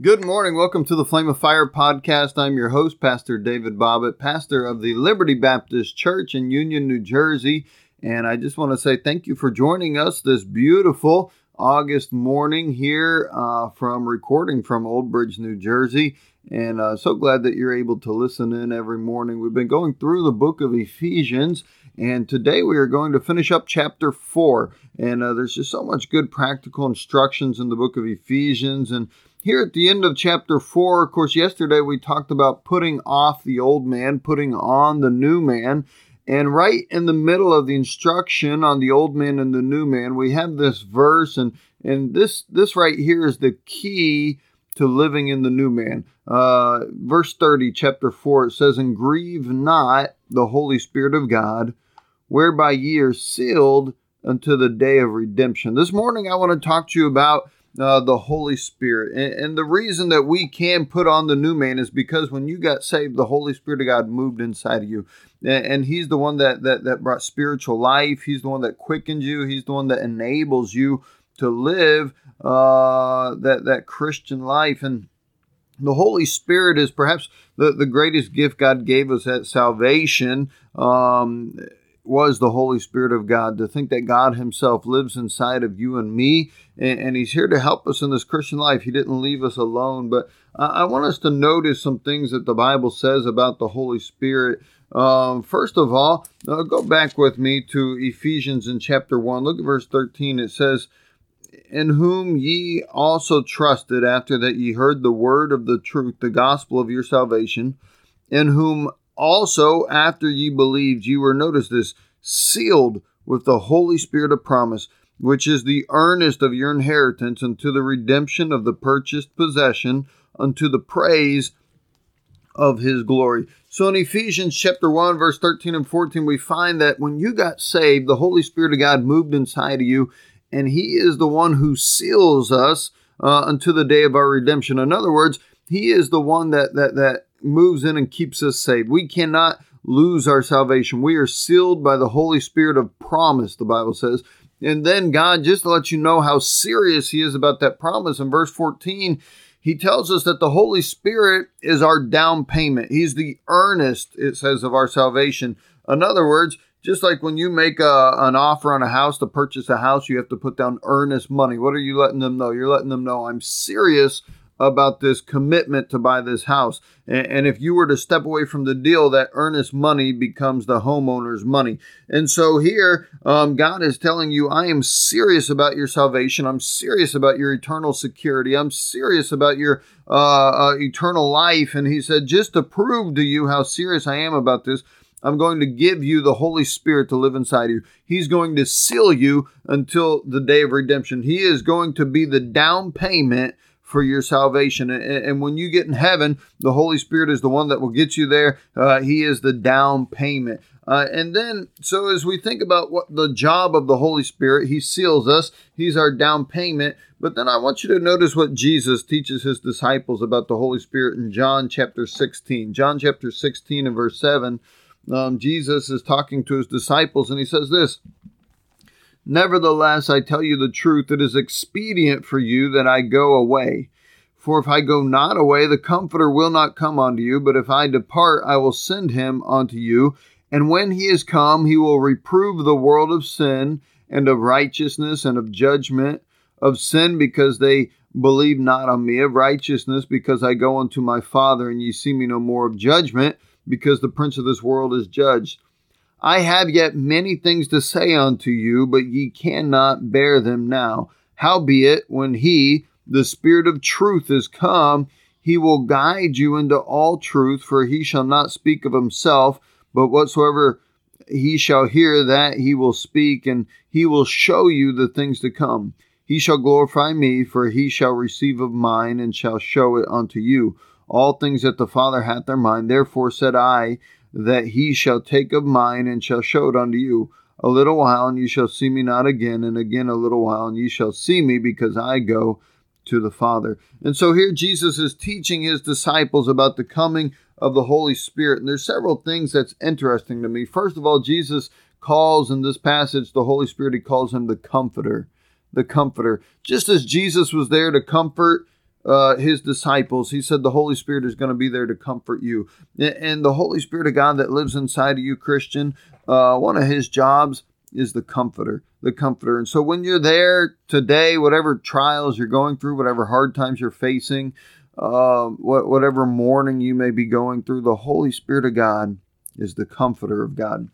Good morning. Welcome to the Flame of Fire podcast. I'm your host, Pastor David Bobbitt, pastor of the Liberty Baptist Church in Union, New Jersey. And I just want to say thank you for joining us this beautiful August morning here uh, from recording from Old Bridge, New Jersey. And uh, so glad that you're able to listen in every morning. We've been going through the book of Ephesians, and today we are going to finish up chapter 4. And uh, there's just so much good practical instructions in the book of Ephesians. And here at the end of chapter 4, of course, yesterday we talked about putting off the old man, putting on the new man. And right in the middle of the instruction on the old man and the new man, we have this verse, and and this this right here is the key to living in the new man. Uh, verse 30, chapter 4, it says, And grieve not the Holy Spirit of God, whereby ye are sealed unto the day of redemption. This morning I want to talk to you about uh, the Holy Spirit. And, and, the reason that we can put on the new man is because when you got saved, the Holy Spirit of God moved inside of you. And, and He's the one that, that, that brought spiritual life, He's the one that quickens you, He's the one that enables you to live uh, that, that Christian life. And the Holy Spirit is perhaps the, the greatest gift God gave us at salvation. Um, was the Holy Spirit of God, to think that God Himself lives inside of you and me, and, and He's here to help us in this Christian life. He didn't leave us alone. But I want us to notice some things that the Bible says about the Holy Spirit. Um, first of all, uh, go back with me to Ephesians in chapter 1. Look at verse 13. It says, In whom ye also trusted after that ye heard the word of the truth, the gospel of your salvation, in whom also, after ye believed, ye were, notice this, sealed with the Holy Spirit of promise, which is the earnest of your inheritance unto the redemption of the purchased possession, unto the praise of his glory. So in Ephesians chapter 1, verse 13 and 14, we find that when you got saved, the Holy Spirit of God moved inside of you, and he is the one who seals us uh, unto the day of our redemption. In other words, he is the one that that that moves in and keeps us saved. We cannot lose our salvation. We are sealed by the Holy Spirit of promise, the Bible says. And then God, just to let you know how serious He is about that promise, in verse 14, He tells us that the Holy Spirit is our down payment. He's the earnest, it says, of our salvation. In other words, just like when you make a, an offer on a house to purchase a house, you have to put down earnest money. What are you letting them know? You're letting them know I'm serious about this commitment to buy this house. And, if you were to step away from the deal, that earnest money becomes the homeowner's money. And so here, um, God is telling you, I am serious about your salvation. I'm serious about your eternal security. I'm serious about your uh, uh, eternal life. And He said, just to prove to you how serious I am about this, I'm going to give you the Holy Spirit to live inside you. He's going to seal you until the day of redemption. He is going to be the down payment for your salvation. And, and, when you get in heaven, the Holy Spirit is the one that will get you there. Uh, he is the down payment. Uh, and then, so as we think about what the job of the Holy Spirit, He seals us, He's our down payment. But then I want you to notice what Jesus teaches His disciples about the Holy Spirit in John chapter 16. John chapter 16 and verse 7, um, Jesus is talking to His disciples and He says this. Nevertheless, I tell you the truth, it is expedient for you that I go away. For if I go not away, the Comforter will not come unto you, but if I depart, I will send him unto you. And when he is come, he will reprove the world of sin, and of righteousness, and of judgment, of sin because they believe not on me, of righteousness because I go unto my Father, and ye see me no more, of judgment because the prince of this world is judged. I have yet many things to say unto you, but ye cannot bear them now. Howbeit, when he, the Spirit of truth, is come, he will guide you into all truth, for he shall not speak of himself, but whatsoever he shall hear, that he will speak, and he will show you the things to come. He shall glorify me, for he shall receive of mine, and shall show it unto you. All things that the Father hath are mine. Therefore said I, that he shall take of mine and shall show it unto you. A little while, and ye shall see me not again, and again a little while, and ye shall see me, because I go to the Father. And so here Jesus is teaching his disciples about the coming of the Holy Spirit. And there's several things that's interesting to me. First of all, Jesus calls in this passage the Holy Spirit, he calls him the Comforter. The Comforter. Just as Jesus was there to comfort uh, his disciples. He said the Holy Spirit is going to be there to comfort you. And the Holy Spirit of God that lives inside of you, Christian, uh, one of his jobs is the comforter, the comforter. And so when you're there today, whatever trials you're going through, whatever hard times you're facing, uh, whatever mourning you may be going through, the Holy Spirit of God is the comforter of God.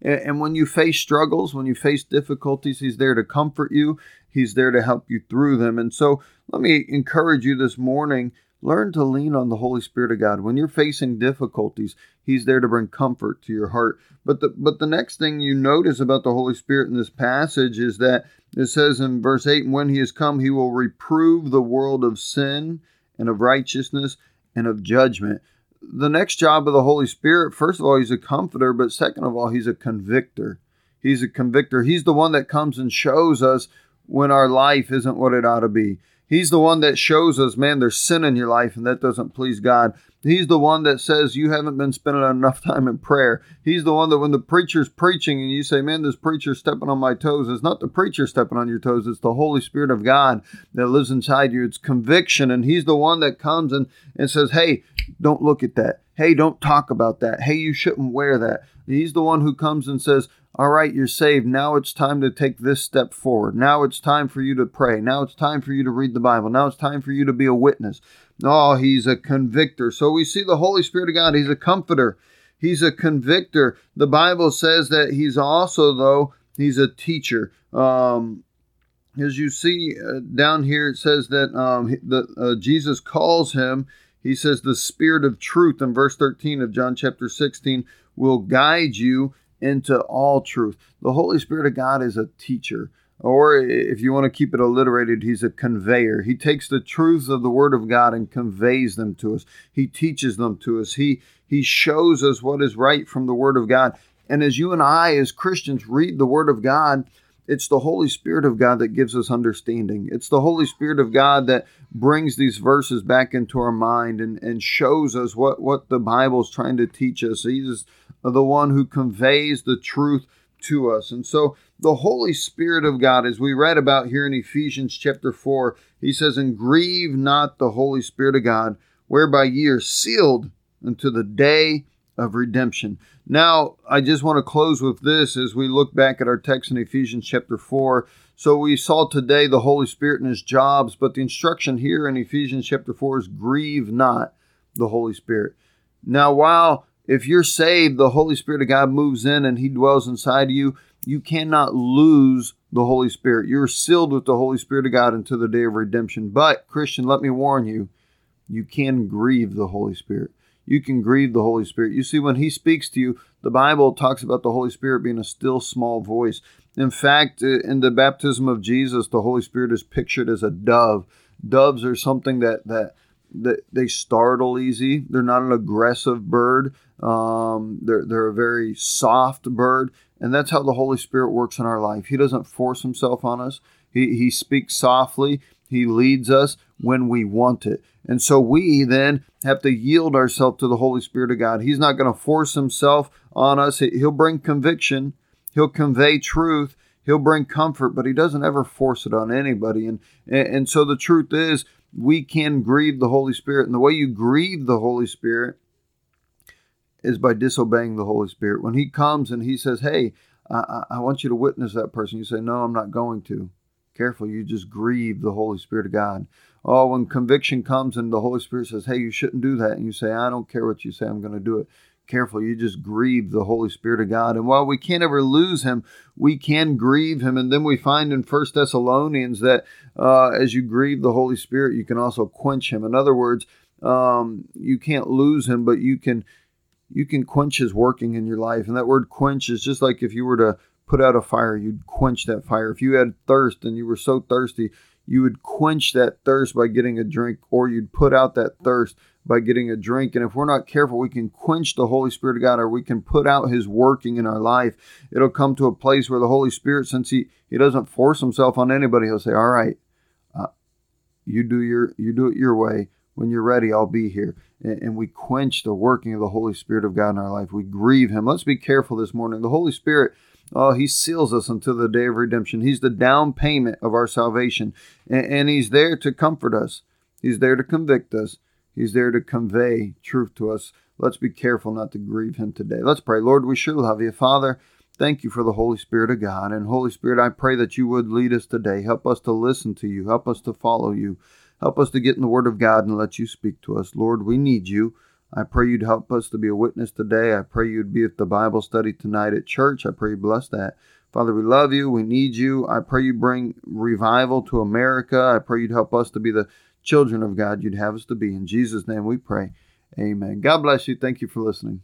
And when you face struggles, when you face difficulties, He's there to comfort you. He's there to help you through them. And so let me encourage you this morning learn to lean on the Holy Spirit of God. When you're facing difficulties, He's there to bring comfort to your heart. But the, but the next thing you notice about the Holy Spirit in this passage is that it says in verse 8, And when He has come, He will reprove the world of sin and of righteousness and of judgment the next job of the Holy Spirit, first of all, he's a comforter, but second of all, he's a convictor. He's a convictor. He's the one that comes and shows us when our life isn't what it ought to be. He's the one that shows us, man, there's sin in your life and that doesn't please God. He's the one that says you haven't been spending enough time in prayer. He's the one that when the preacher's preaching and you say, man, this preacher's stepping on my toes, it's not the preacher stepping on your toes, it's the Holy Spirit of God that lives inside you. It's conviction. And he's the one that comes and, and says, hey, don't look at that. Hey, don't talk about that. Hey, you shouldn't wear that. He's the one who comes and says, all right, you're saved. Now it's time to take this step forward. Now it's time for you to pray. Now it's time for you to read the Bible. Now it's time for you to be a witness. Oh, he's a convictor. So we see the Holy Spirit of God. He's a comforter. He's a convictor. The Bible says that he's also, though, he's a teacher. Um, as you see uh, down here, it says that um, the, uh, Jesus calls him, he says, the Spirit of truth in verse 13 of John chapter 16 will guide you into all truth. The Holy Spirit of God is a teacher. Or if you want to keep it alliterated, he's a conveyor. He takes the truths of the Word of God and conveys them to us. He teaches them to us. He he shows us what is right from the Word of God. And as you and I, as Christians, read the Word of God, it's the Holy Spirit of God that gives us understanding. It's the Holy Spirit of God that brings these verses back into our mind and, and shows us what, what the Bible is trying to teach us. He's the one who conveys the truth to us. And so the Holy Spirit of God, as we read about here in Ephesians chapter 4, he says, And grieve not the Holy Spirit of God, whereby ye are sealed unto the day of redemption. Now, I just want to close with this as we look back at our text in Ephesians chapter 4. So we saw today the Holy Spirit and his jobs, but the instruction here in Ephesians chapter 4 is grieve not the Holy Spirit. Now, while if you're saved, the Holy Spirit of God moves in and He dwells inside you. You cannot lose the Holy Spirit. You're sealed with the Holy Spirit of God until the day of redemption. But, Christian, let me warn you, you can grieve the Holy Spirit. You can grieve the Holy Spirit. You see, when He speaks to you, the Bible talks about the Holy Spirit being a still small voice. In fact, uh, in the baptism of Jesus, the Holy Spirit is pictured as a dove. Doves are something that that they startle easy. They're not an aggressive bird. Um, they're, they're a very soft bird. And that's how the Holy Spirit works in our life. He doesn't force himself on us, He, he speaks softly. He leads us when we want it. And so we then have to yield ourselves to the Holy Spirit of God. He's not going to force himself on us. He'll bring conviction, he'll convey truth, he'll bring comfort, but he doesn't ever force it on anybody. And and so the truth is we can grieve the Holy Spirit. And the way you grieve the Holy Spirit is by disobeying the Holy Spirit. When He comes and He says, Hey, I, I want you to witness that person, you say, No, I'm not going to. Careful, you just grieve the Holy Spirit of God. Oh, when conviction comes and the Holy Spirit says, Hey, you shouldn't do that, and you say, I don't care what you say, I'm going to do it careful. You just grieve the Holy Spirit of God. And while we can't ever lose him, we can grieve him. And then we find in First Thessalonians that uh, as you grieve the Holy Spirit, you can also quench him. In other words, um, you can't lose him, but you can you can quench his working in your life. And that word quench is just like if you were to put out a fire, you'd quench that fire. If you had thirst and you were so thirsty, you would quench that thirst by getting a drink, or you'd put out that thirst by getting a drink. And if we're not careful, we can quench the Holy Spirit of God or we can put out His working in our life. It'll come to a place where the Holy Spirit, since He, he doesn't force Himself on anybody, He'll say, All right, uh, you do your you do it your way. When you're ready, I'll be here. And, and we quench the working of the Holy Spirit of God in our life. We grieve Him. Let's be careful this morning. The Holy Spirit Oh, he seals us until the day of redemption. He's the down payment of our salvation, and, and, he's there to comfort us. He's there to convict us. He's there to convey truth to us. Let's be careful not to grieve him today. Let's pray. Lord, we sure love you. Father, thank you for the Holy Spirit of God. And Holy Spirit, I pray that you would lead us today. Help us to listen to you. Help us to follow you. Help us to get in the Word of God and let you speak to us. Lord, we need you. I pray you'd help us to be a witness today. I pray you'd be at the Bible study tonight at church. I pray you bless that. Father, we love you. We need you. I pray you bring revival to America. I pray you'd help us to be the children of God you'd have us to be. In Jesus' name we pray. Amen. God bless you. Thank you for listening.